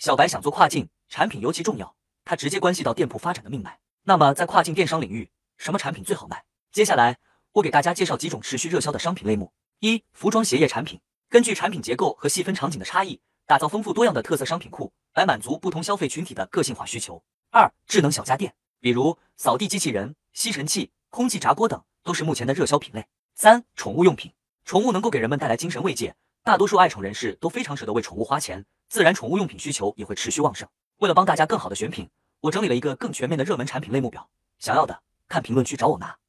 小白想做跨境产品尤其重要，它直接关系到店铺发展的命脉。那么在跨境电商领域，什么产品最好卖？接下来我给大家介绍几种持续热销的商品类目：一、服装鞋业产品，根据产品结构和细分场景的差异，打造丰富多样的特色商品库，来满足不同消费群体的个性化需求。二、智能小家电，比如扫地机器人、吸尘器、空气炸锅等，都是目前的热销品类。三、宠物用品，宠物能够给人们带来精神慰藉，大多数爱宠人士都非常舍得为宠物花钱，自然宠物用品需求也会持续旺盛。为了帮大家更好的选品，我整理了一个更全面的热门产品类目表，想要的看评论区找我拿。